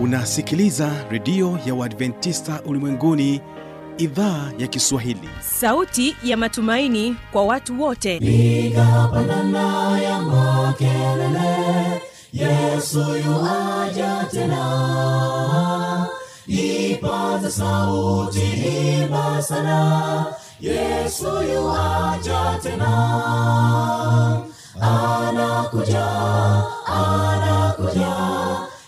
unasikiliza redio ya uadventista ulimwenguni idhaa ya kiswahili. Sauti ya matumaini kwa watu wote. Igapanana ya makelele yesu yuaja tena. Ipaza sauti imba sana yesu yuaja tena. Anakuja anakuja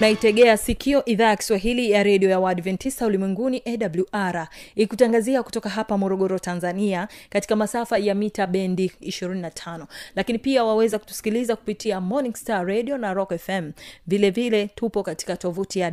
naitegea sikio idhaa ya kiswahili ya redio ya waadventista ulimwenguni awr ikutangazia kutoka hapa morogoro tanzania katika masafa ya mita bendi 25 lakini pia waweza kutusikiliza kupitia morning star radio na rock fm vilevile vile tupo katika tovuti ya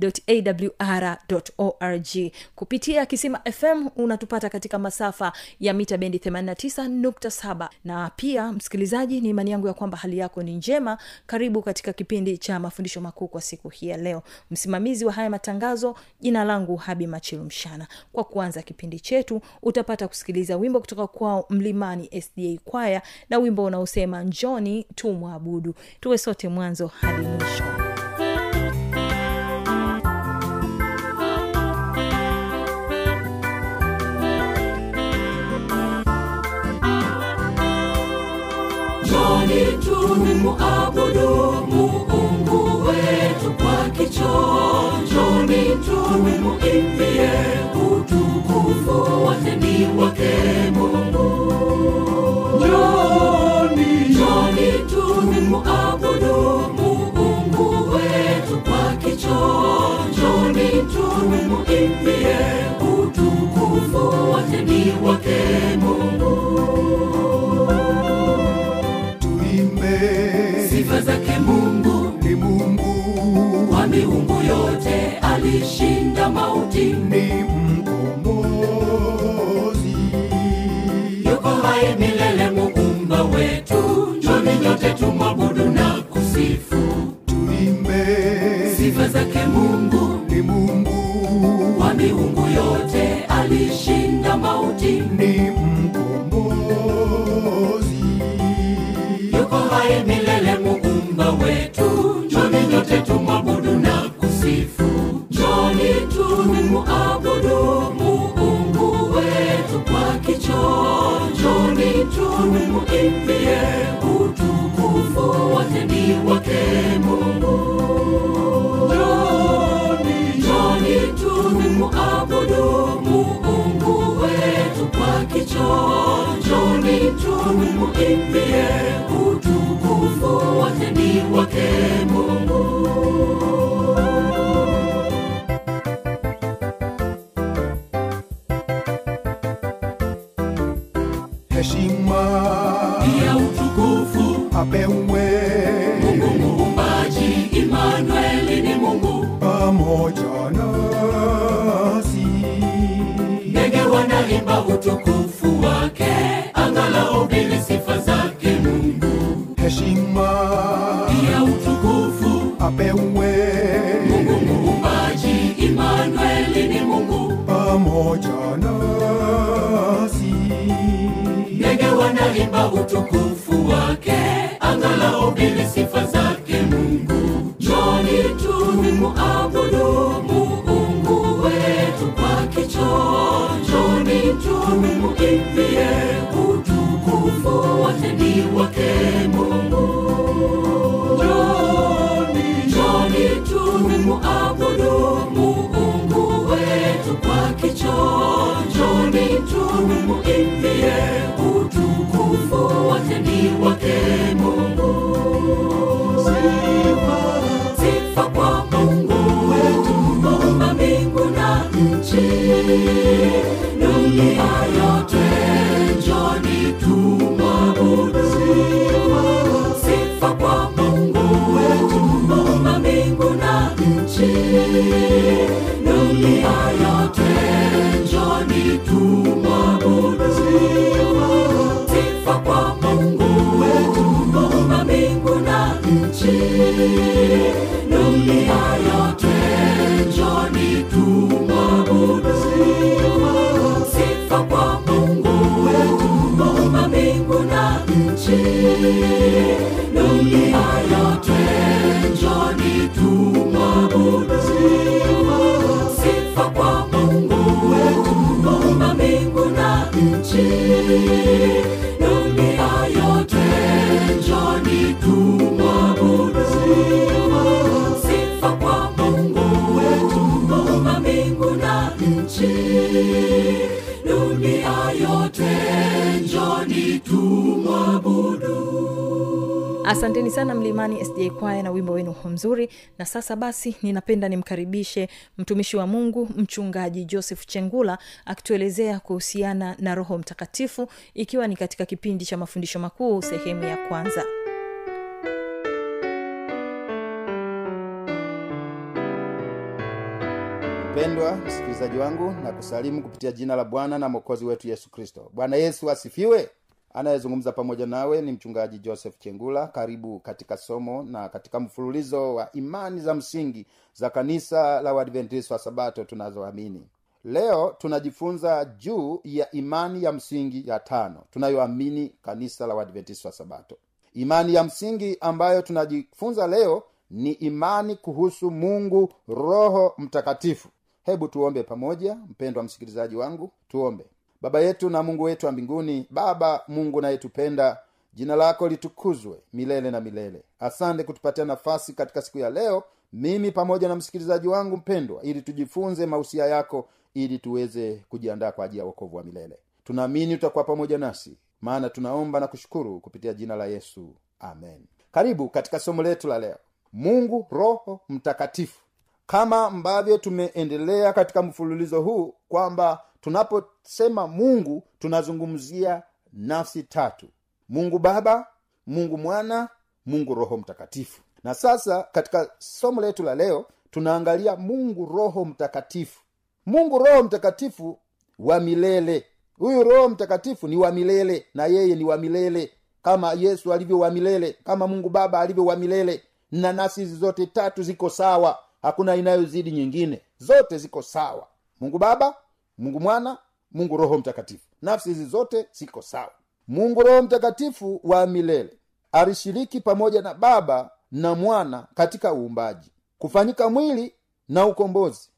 wwwawr org. Kupitia kisima fm unatupata katika masafa ya mita bendi 89.7 na pia msikilizaji ni imani yangu ya kwamba hali yako ni njema. Karibu katika kipindi cha mafundisho makuu kwa siku hii ya leo. Msimamizi wa haya matangazo jina langu habi machilu mshana. Kwa kuanza kipindi chetu utapata kusikiliza wimbo kutoka kwao mlimani sda kwaya na wimbo unaosema njoni tumwabudu. Tuwe sote mwanzo hadi mwisho Tumuabudu Mungu wetu kwa kicho, njoni tumuimbie utukufu wote ni wake Mungu. Njoni, njoni tumuabudu Mungu wetu kwa kicho, njoni tumuimbie utukufu wote ni wake Mungu. Ni Mungu. Kwa miungu yote alishinda mauti, ni mkombozi apewe Mungu muumbaji, Imanueli ni Mungu. pamoja nasi Ndege wanaimba utukufu wake, anga la sifa zake Mungu. heshima ya utukufu apewe Mungu muumbaji, Imanueli ni Mungu. pamoja nasi Ndege wanaimba utukufu anga la ubiri sifa kwaya na wimbo wenu mzuri. Na sasa basi ninapenda nimkaribishe mtumishi wa mungu mchungaji joseph chengula akituelezea kuhusiana na roho mtakatifu ikiwa ni katika kipindi cha mafundisho makuu sehemu ya kwanza. Mpendwa msikilizaji wangu na kusalimu kupitia jina la bwana na mwokozi wetu yesu kristo. Bwana yesu asifiwe anayezungumza pamoja nawe ni mchungaji joseph chengula. Karibu katika somo na katika mfululizo wa imani za msingi za kanisa la uadventist wa sabato tunazoamini. Leo tunajifunza juu ya imani ya msingi ya tano tunayoamini kanisa la uadventist wa sabato. Imani ya msingi ambayo tunajifunza leo ni imani kuhusu mungu roho mtakatifu. Hebu tuombe pamoja mpendwa msikilizaji wangu tuombe baba yetu na mungu wetu wa mbinguni baba mungu nayetupenda jina lako litukuzwe milele na milele. Asante kutupatia nafasi katika siku ya leo mimi pamoja na msikilizaji wangu mpendwa ili tujifunze mausia yako ili tuweze kujiandaa kwa ajili ya wokovu wa milele. Tunaamini utakuwa pamoja nasi maana tunaomba na kushukuru kupitia jina la yesu. Amen. Karibu katika somo letu la leo. Mungu roho mtakatifu kama ambavyo tumeendelea katika mfululizo huu kwamba tunaposema mungu tunazungumzia nafsi tatu. Mungu baba mungu mwana mungu roho mtakatifu. Na sasa katika somo letu la leo tunaangalia mungu roho mtakatifu. Mungu roho mtakatifu wa milele. Huyu roho mtakatifu ni wa milele na yeye ni wa milele. Kama yesu alivyo wa milele kama mungu baba alivyo wa milele. Na nafsi hizi zote tatu ziko sawa hakuna inayozidi nyingine. Zote ziko sawa. Mungu baba mungu mwana mungu roho mtakatifu. Nafsi hizi zote ziko sawa. Mungu roho mtakatifu wa milele alishiriki pamoja na baba na mwana katika uumbaji. Kufanyika mwili na ukombozi.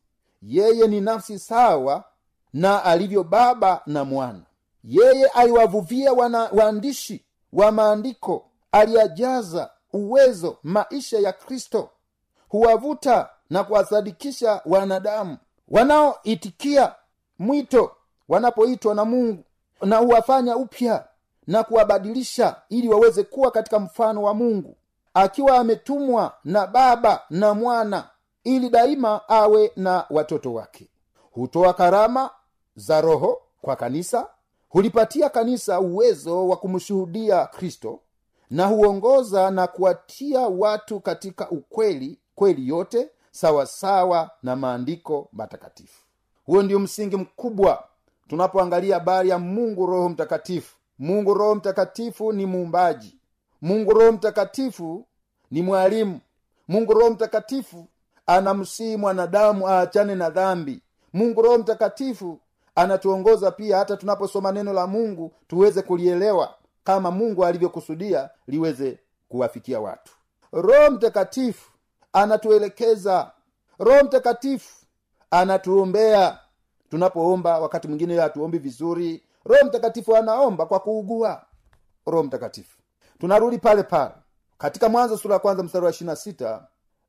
Yeye ni nafsi sawa na alivyo baba na mwana. Yeye aliwavuvia waandishi wa maandiko. Aliyajaza uwezo maisha ya kristo huwavuta na kuwasadikisha wanadamu wanaoitikia mwito wanapoitwa na mungu na huwafanya upya na kuwabadilisha ili waweze kuwa katika mfano wa mungu. Akiwa ametumwa na baba na mwana ili daima awe na watoto wake. Hutoa karama za roho kwa kanisa hulipatia kanisa uwezo wa kumshuhudia kristo na huongoza na kuwatia watu katika ukweli kweli yote sawasawa sawa na maandiko matakatifu. Huo ndio msingi mkubwa tunapoangalia habari ya mungu roho mtakatifu. Mungu roho mtakatifu ni muumbaji. Mungu roho mtakatifu ni mwalimu. Mungu roho mtakatifu anamsihi mwanadamu aachane na dhambi. Mungu roho mtakatifu anatuongoza pia hata tunaposoma neno la mungu tuweze kulielewa kama mungu alivyokusudia liweze kuwafikia watu. Roho mtakatifu anatuelekeza. Roho mtakatifu anatuombea. Tunapoomba wakati mwingine hatuombi vizuri roho mtakatifu anaomba kwa kuugua. Roho mtakatifu tunarudi pale pale. Katika mwanzo sura ya kwanza mstari wa ishirina sita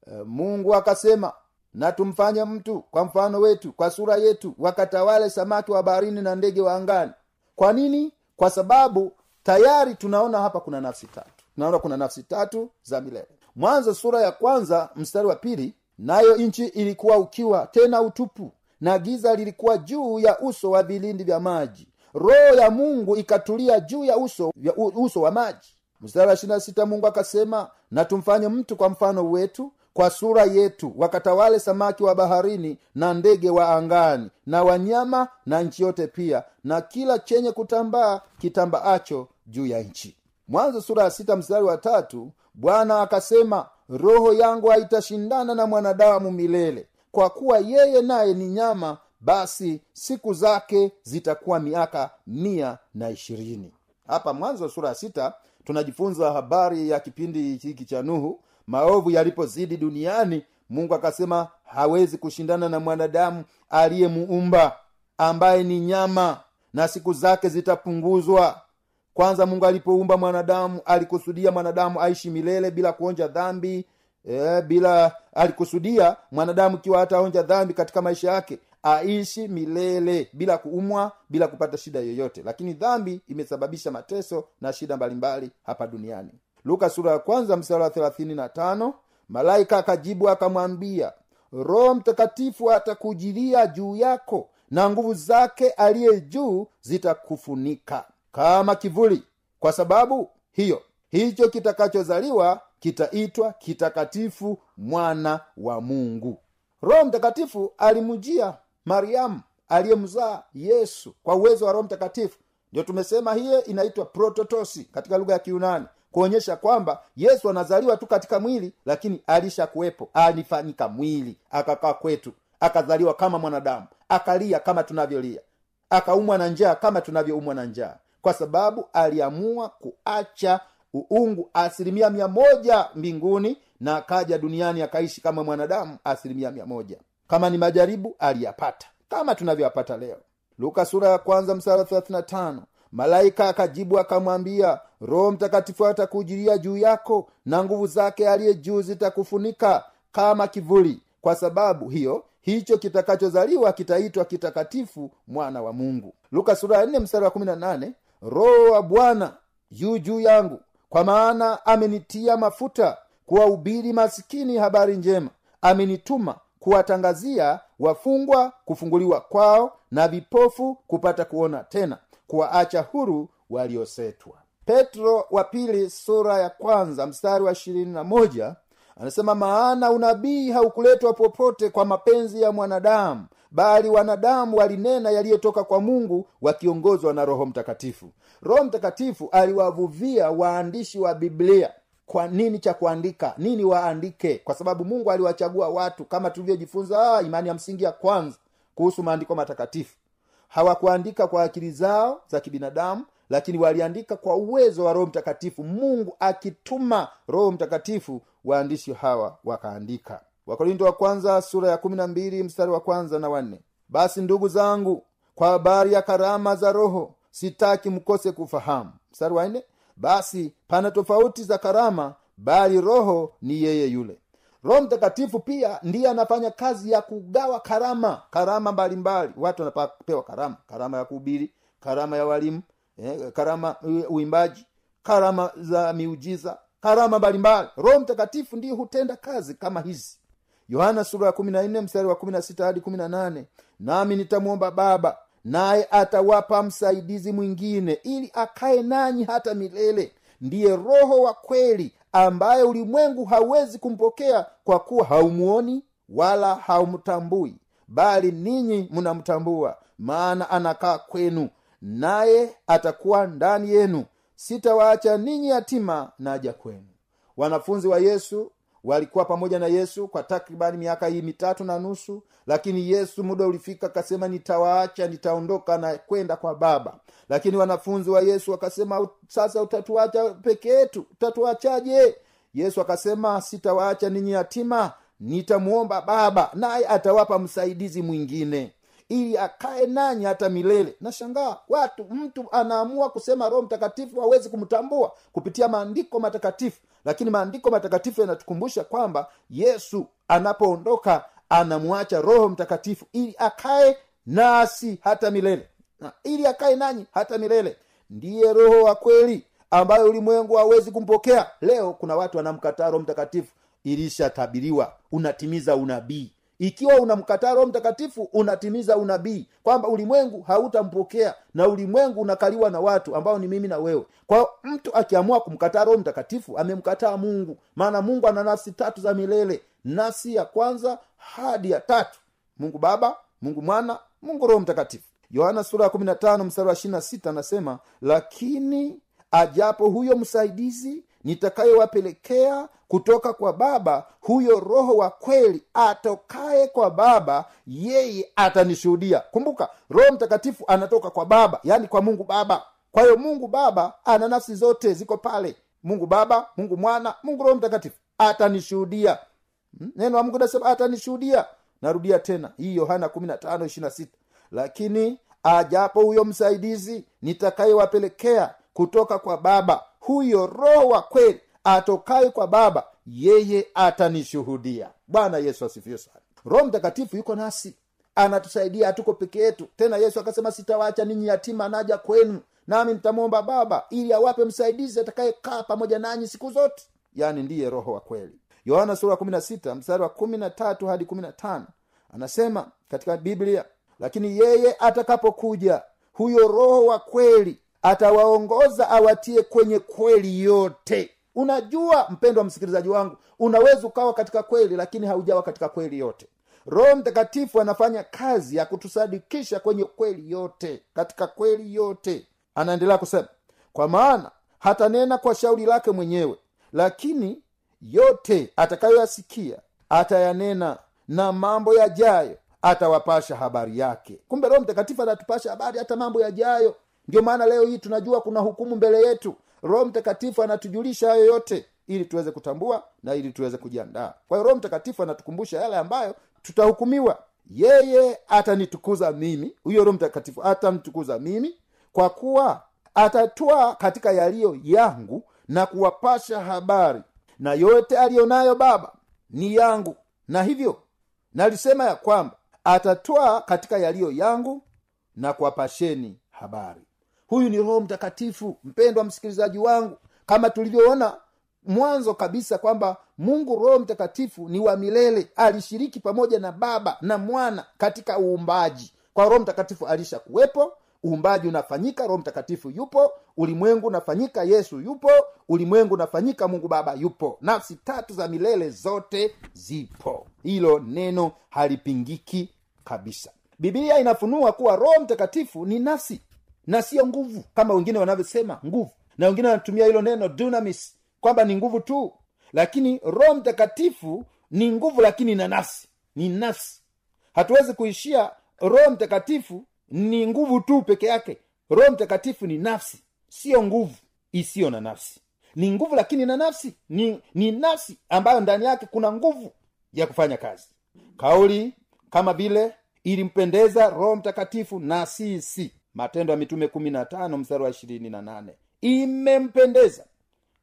e, mungu akasema na tumfanye mtu kwa mfano wetu kwa sura yetu wakatawale samaki wa baharini na ndege wa angani. Kwa nini? Kwa sababu tayari tunaona hapa kuna nafsi tatu. Tunaona kuna nafsi tatu za milele mwanzo sura ya kwanza mstari wa pili nayo nchi ilikuwa ukiwa tena utupu na giza lilikuwa juu ya uso wa vilindi vya maji. Roho ya mungu ikatulia juu ya uso, ya uso wa maji. Mstari wa ishirina sita mungu akasema na tumfanye mtu kwa mfano wetu kwa sura yetu wakatawale samaki wa baharini na ndege wa angani na wanyama na nchi yote pia na kila chenye kutambaa kitambaacho juu ya nchi mwanzo sura ya sita mstari wa tatu bwana akasema roho yangu haitashindana na mwanadamu milele. Kwa kuwa yeye naye ni nyama basi siku zake zitakuwa miaka mia na ishirini. Hapa mwanzo sura ya sita tunajifunza habari ya kipindi hiki cha nuhu maovu yalipozidi duniani. Mungu akasema hawezi kushindana na mwanadamu aliyemuumba ambaye ni nyama na siku zake zitapunguzwa kwanza mungu alipoumba mwanadamu alikusudia mwanadamu aishi milele bila kuonja dhambi e, bila alikusudia mwanadamu ikiwa hataonja dhambi katika maisha yake aishi milele bila kuumwa bila kupata shida yoyote. Lakini dhambi imesababisha mateso na shida mbalimbali hapa duniani. Luka sura ya kwanza wa malaika akajibu akamwambia roho mtakatifu atakujilia juu yako na nguvu zake aliye juu zitakufunika kama kivuli. Kwa sababu hiyo hicho kitakachozaliwa kitaitwa kitakatifu mwana wa mungu. Roho mtakatifu alimjia mariamu aliyemzaa yesu kwa uwezo wa roho mtakatifu. Ndio tumesema hiye inaitwa prototosi katika lugha ya kiunani kuonyesha kwamba yesu anazaliwa tu katika mwili lakini alishakuwepo alifanyika mwili akakaa kwetu akazaliwa kama mwanadamu akalia kama tunavyolia akaumwa na njaa kama tunavyoumwa na njaa kwa sababu aliamua kuacha uungu asilimia mia moja mbinguni na akaja duniani akaishi kama mwanadamu asilimia mia moja. Kama ni majaribu aliyapata. Kama tunavyoyapata leo. Luka sura ya kwanza malaika akajibu akamwambia roho mtakatifu atakujilia juu yako na nguvu zake aliye juu zitakufunika kama kivuli. Kwa sababu hiyo hicho kitakachozaliwa kitaitwa kitakatifu mwana wa mungu. Luka sura ya mstari wa kumi na nane roho wa bwana yu juu yangu kwa maana amenitia mafuta kuwahubiri masikini habari njema. Amenituma kuwatangazia wafungwa kufunguliwa kwao na vipofu kupata kuona tena kuwaacha huru waliosetwa. Petro wa pili sura ya kwanza mstari wa ishirini na moja anasema maana unabii haukuletwa popote kwa mapenzi ya mwanadamu bali wanadamu walinena yaliyotoka kwa mungu wakiongozwa na roho mtakatifu. Roho mtakatifu aliwavuvia waandishi wa biblia. Kwa nini cha kuandika? Nini waandike? Kwa sababu mungu aliwachagua watu kama tulivyojifunza ah, imani ya msingi ya kwanza kuhusu maandiko matakatifu. Hawakuandika kwa akili zao za kibinadamu lakini waliandika kwa uwezo wa roho mtakatifu. Mungu akituma roho mtakatifu waandishi hawa wakaandika. Wakorinto wa kwanza sura ya kumi na mbili mstari wa kwanza na wanne. Basi ndugu zangu kwa habari ya karama za roho sitaki mkose kufahamu. Mstari wa nne. Basi pana tofauti za karama bali roho ni yeye yule. Roho mtakatifu pia ndiye anafanya kazi ya kugawa karama karama mbalimbali. Watu wanapewa karama. Karama ya kuhubiri karama ya walimu eh, karama uimbaji karama za miujiza karama mbalimbali. Roho mtakatifu ndiye hutenda kazi kama hizi. Yohana sura ya mstari wa hadi nami nitamwomba baba naye atawapa msaidizi mwingine ili akaye nanyi hata milele. Ndiye roho wa kweli ambaye ulimwengu hawezi kumpokea kwa kuwa haumuoni wala haumtambui bali ninyi mnamtambua maana anakaa kwenu naye atakuwa ndani yenu sitawaacha ninyi yatima naja kwenu. Wanafunzi wa yesu walikuwa pamoja na yesu kwa takribani miaka hii mitatu na nusu lakini yesu muda ulifika akasema nitawaacha nitaondoka na kwenda kwa baba. Lakini wanafunzi wa yesu wakasema sasa utatuacha peke yetu? Utatuachaje? Yesu akasema sitawaacha ninyi yatima nitamwomba baba naye atawapa msaidizi mwingine ili akae nanyi hata milele. Nashangaa watu mtu anaamua kusema roho mtakatifu hawezi kumtambua kupitia maandiko matakatifu. Lakini maandiko matakatifu yanatukumbusha kwamba yesu anapoondoka anamwacha roho mtakatifu ili akae nasi hata milele. Na ili akae nanyi hata milele. Ndiye roho wa kweli ambayo ulimwengu hawezi kumpokea. Leo kuna watu wanamkataa roho mtakatifu. Ilishatabiriwa unatimiza unabii ikiwa unamkataa roho mtakatifu unatimiza unabii kwamba ulimwengu hautampokea na ulimwengu unakaliwa na watu ambao ni mimi na wewe. Kwa mtu akiamua kumkataa roho mtakatifu amemkataa mungu. Maana mungu ana nafsi tatu za milele. Nafsi ya kwanza hadi ya tatu. Mungu baba mungu mwana mungu roho mtakatifu. Yohana sura ya mstari wa anasema lakini ajapo huyo msaidizi nitakayewapelekea kutoka kwa baba huyo roho wa kweli atokaye kwa baba yeye atanishuhudia. Kumbuka roho mtakatifu anatoka kwa baba yaani kwa mungu baba. Kwa hiyo mungu baba ana nafsi zote ziko pale. Mungu baba mungu mwana mungu roho mtakatifu atanishuhudia. Hmm? neno wa mungu nasema atanishuhudia. Narudia tena hii yohana 15:26 lakini ajapo huyo msaidizi nitakayewapelekea kutoka kwa baba huyo roho wa kweli atokaye kwa baba yeye atanishuhudia. Bwana yesu asifiwe sana. Roho mtakatifu yuko nasi anatusaidia hatuko peke yetu. Tena yesu akasema sitawaacha ninyi yatima naja kwenu nami nitamwomba baba ili awape msaidizi atakayekaa pamoja nanyi siku zote. Yaani ndiye roho wa kweli. Yohana sura ya mstari wa tatu hadi tano anasema katika biblia lakini yeye atakapokuja huyo roho wa kweli atawaongoza awatie kwenye kweli yote. Unajua mpendo wa msikilizaji wangu unaweza ukawa katika kweli lakini haujawa katika kweli yote. Roho mtakatifu anafanya kazi ya kutusadikisha kwenye kweli yote katika kweli yote. Anaendelea kusema kwa maana hatanena kwa shauri lake mwenyewe lakini yote atakayoyasikia atayanena na mambo yajayo atawapasha habari yake. Kumbe roho mtakatifu anatupasha habari hata mambo yajayo ndio maana leo hii tunajua kuna hukumu mbele yetu. Roho mtakatifu anatujulisha hayo yote ili tuweze kutambua na ili tuweze kujiandaa. Kwa hiyo roho mtakatifu anatukumbusha yale ambayo tutahukumiwa. Yeye atanitukuza mimi. Huyo roho mtakatifu atamtukuza mimi kwa kuwa atatwaa katika yaliyo yangu na kuwapasha habari. Na yote aliyonayo baba ni yangu. Na hivyo nalisema ya kwamba atatwaa katika yaliyo yangu na kuwapasheni habari huyu ni roho mtakatifu mpendwa msikilizaji wangu. Kama tulivyoona mwanzo kabisa kwamba mungu roho mtakatifu ni wa milele. Alishiriki pamoja na baba na mwana katika uumbaji. Kwa roho mtakatifu alisha kuwepo uumbaji unafanyika roho mtakatifu yupo ulimwengu unafanyika yesu yupo ulimwengu unafanyika mungu baba yupo. Nafsi tatu za milele zote zipo. Hilo neno halipingiki kabisa. Bibilia inafunua kuwa roho mtakatifu ni nafsi na siyo nguvu kama wengine wanavyosema nguvu. Na wengine wanatumia hilo neno dunamis kwamba ni nguvu tu. Lakini roho mtakatifu ni nguvu lakini na nafsi. Ni nafsi. Hatuwezi kuishia roho mtakatifu ni nguvu tu peke yake. Roho mtakatifu ni nafsi. Siyo nguvu isiyo na nafsi. Ni nguvu lakini na nafsi. Ni, ni nafsi ambayo ndani yake kuna nguvu ya kufanya kazi. Kauli kama vile ilimpendeza roho mtakatifu na sisi matendo ya mitume mstari wa na nane. Imempendeza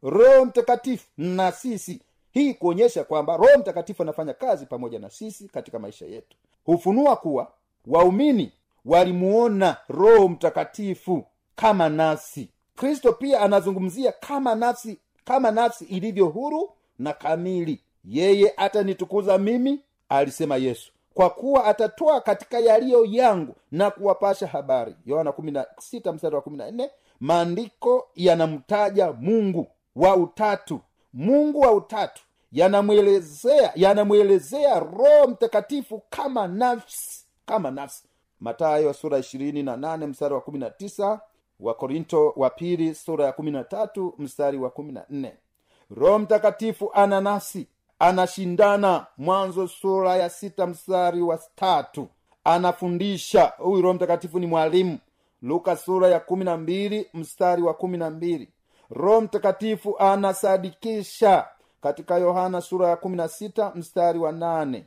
roho mtakatifu na sisi. Hii kuonyesha kwamba roho mtakatifu anafanya kazi pamoja na sisi katika maisha yetu. Hufunua kuwa waumini walimuona roho mtakatifu kama nafsi. Kristo pia anazungumzia kama nafsi kama nafsi ilivyo huru na kamili. Yeye atanitukuza mimi alisema yesu kwa kuwa atatoa katika yaliyo yangu na kuwapasha habari. Yohana maandiko yanamtaja mungu wa utatu. Mungu wa utatu yanamwelezea yanamwelezea roho mtakatifu kama nafsi kama nafsi. Matayo sura ishirini na nane mstari wa kumi na tisa wakorinto wa pili sura ya kumi na tatu mstari wa kumi na nne. Roho mtakatifu ana nafsi anashindana mwanzo sura ya sita mstari wa tatu. Anafundisha huyu roho mtakatifu ni mwalimu. Luka sura ya kumi na mbili mstari wa kumi na mbili. Roho mtakatifu anasadikisha katika yohana sura ya kumi na sita mstari wa nane.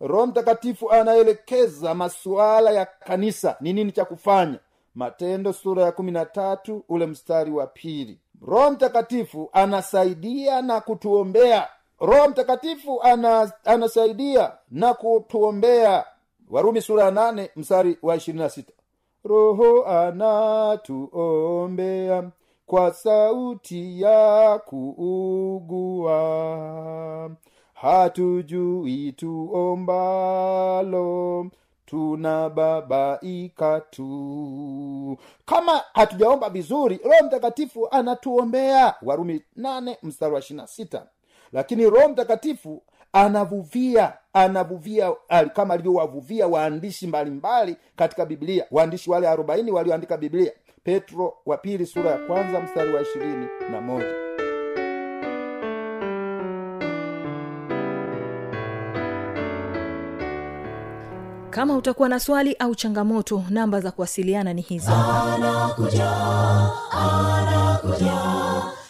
Roho mtakatifu anaelekeza masuala ya kanisa ni nini cha kufanya. Matendo sura ya kumi na tatu ule mstari wa pili. Roho mtakatifu anasaidia na kutuombea roho mtakatifu ana, anasaidia na kutuombea. Warumi sura nane mstari wa ishirini na sita. Roho anatuombea kwa sauti ya kuugua. Hatujui tuombalo tunababaika tu. Kama hatujaomba vizuri roho mtakatifu anatuombea. Warumi nane mstari wa ishirina sita lakini roho mtakatifu anavuvia anavuvia kama alivyowavuvia waandishi mbalimbali katika biblia. Waandishi wale arobaini walioandika biblia. Petro wa pili sura ya kwanza mstari wa ishirini na moja. Kama utakuwa na swali au changamoto namba za kuwasiliana ni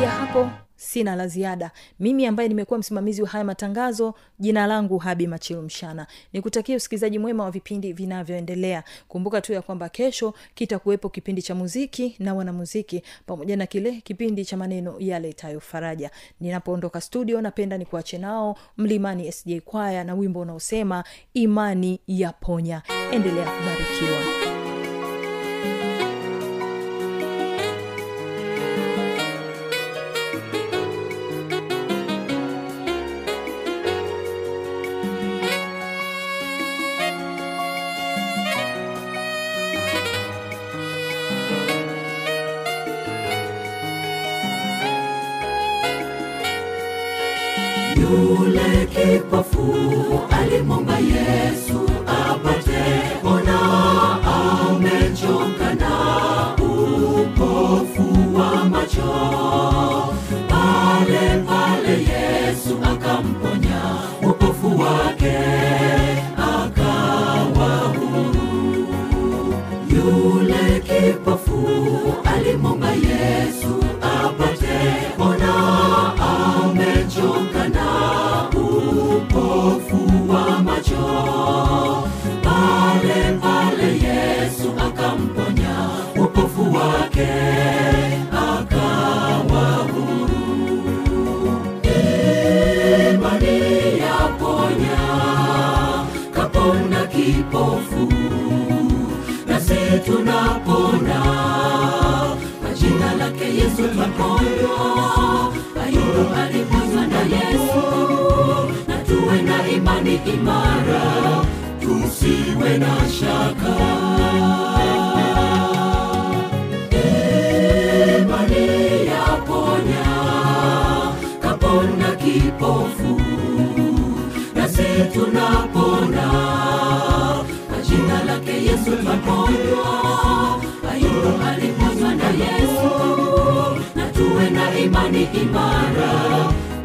kufikia hapo sina la ziada. Mimi ambaye nimekuwa msimamizi wa haya matangazo jina langu habi machilu mshana. Nikutakia usikilizaji mwema wa vipindi vinavyoendelea. Kumbuka tu ya kwamba kesho kitakuwepo kipindi cha muziki na wanamuziki pamoja na kile kipindi cha maneno yaletayo faraja. Ninapoondoka studio napenda nikuache nao mlimani sj kwaya na wimbo unaosema imani ya ponya endelea kubarikiwa yesu yesu ayubu aliponywa na yesu na tuwe na imani imara tusiwe na shaka imani imara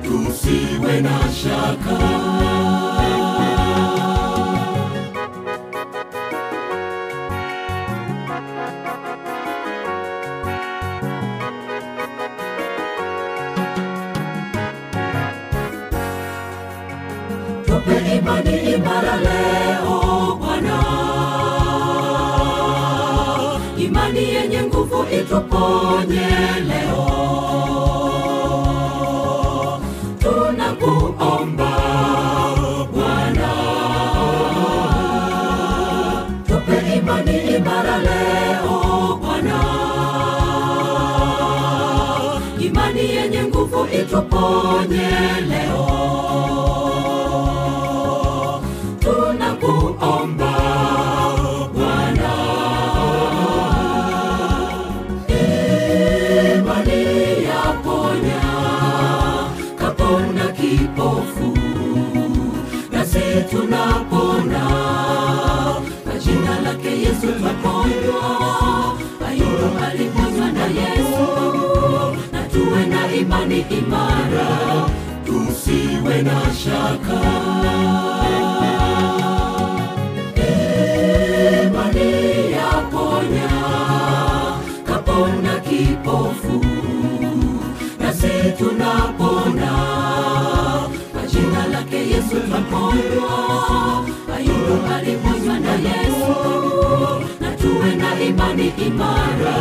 tusiwe na shaka. Tupe imani imara leo bwana. Imani yenye nguvu ituponye imara leo bwana imani yenye nguvu ituponye leo moyo, Ayubu alikuzwa na Yesu, na tuwe na imani imara, tusiwe na shaka. Imani kapona kipofu, nasi tunapona kwa jina lake Yesu twaponywa. Ayubu aliponywa na Yesu tuwe na imani imara.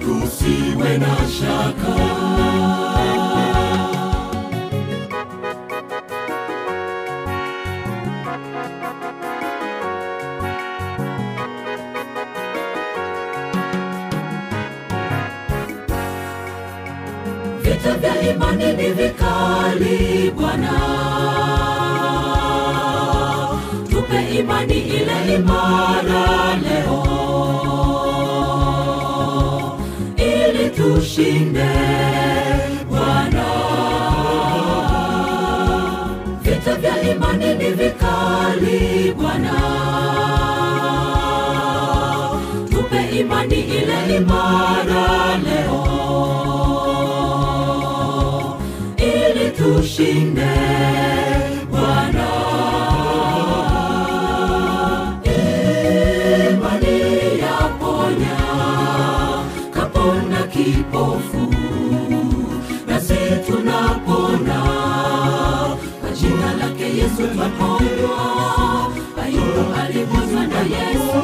Tusiwe na shaka. Vita vya imani ni vikali bwana. Imani ile imara leo tushinde bwana vita vya imani ni vikali bwana. Tupe imani ile imara leo ili tushinde kipofu. Nasi tunapona. Kwa jina lake yesu twaponywa ayubu aliponywa na yesu.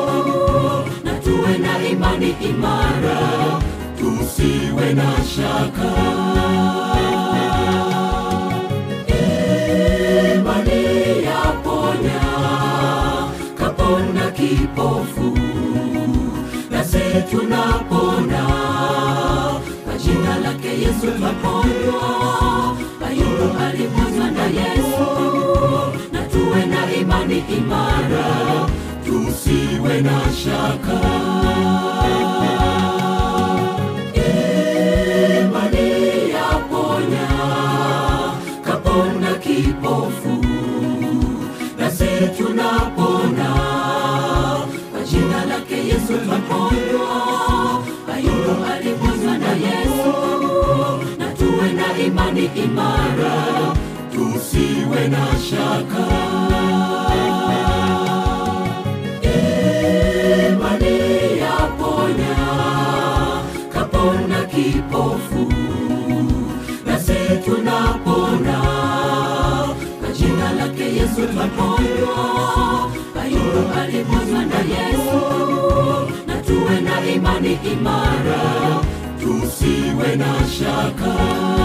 Na tuwe na imani imara. Tusiwe na shaka. Imani yaponya. Kapona kipofu. Nasi tunapona lake yesu twaponywa ayubu aliponywa na yesu. Na tuwe na imani imara tusiwe na shaka. Imani yaponya kapona kipofu. Nasi tunapona kwa jina lake yesu twaponywa imani imara tusiwe na shaka. Imani yaponya kapona kipofu. Nasi tunapona kwa jina lake yesu twaponywa. Ayubu aliponywa na yesu na tuwe na imani imara tusiwe na shaka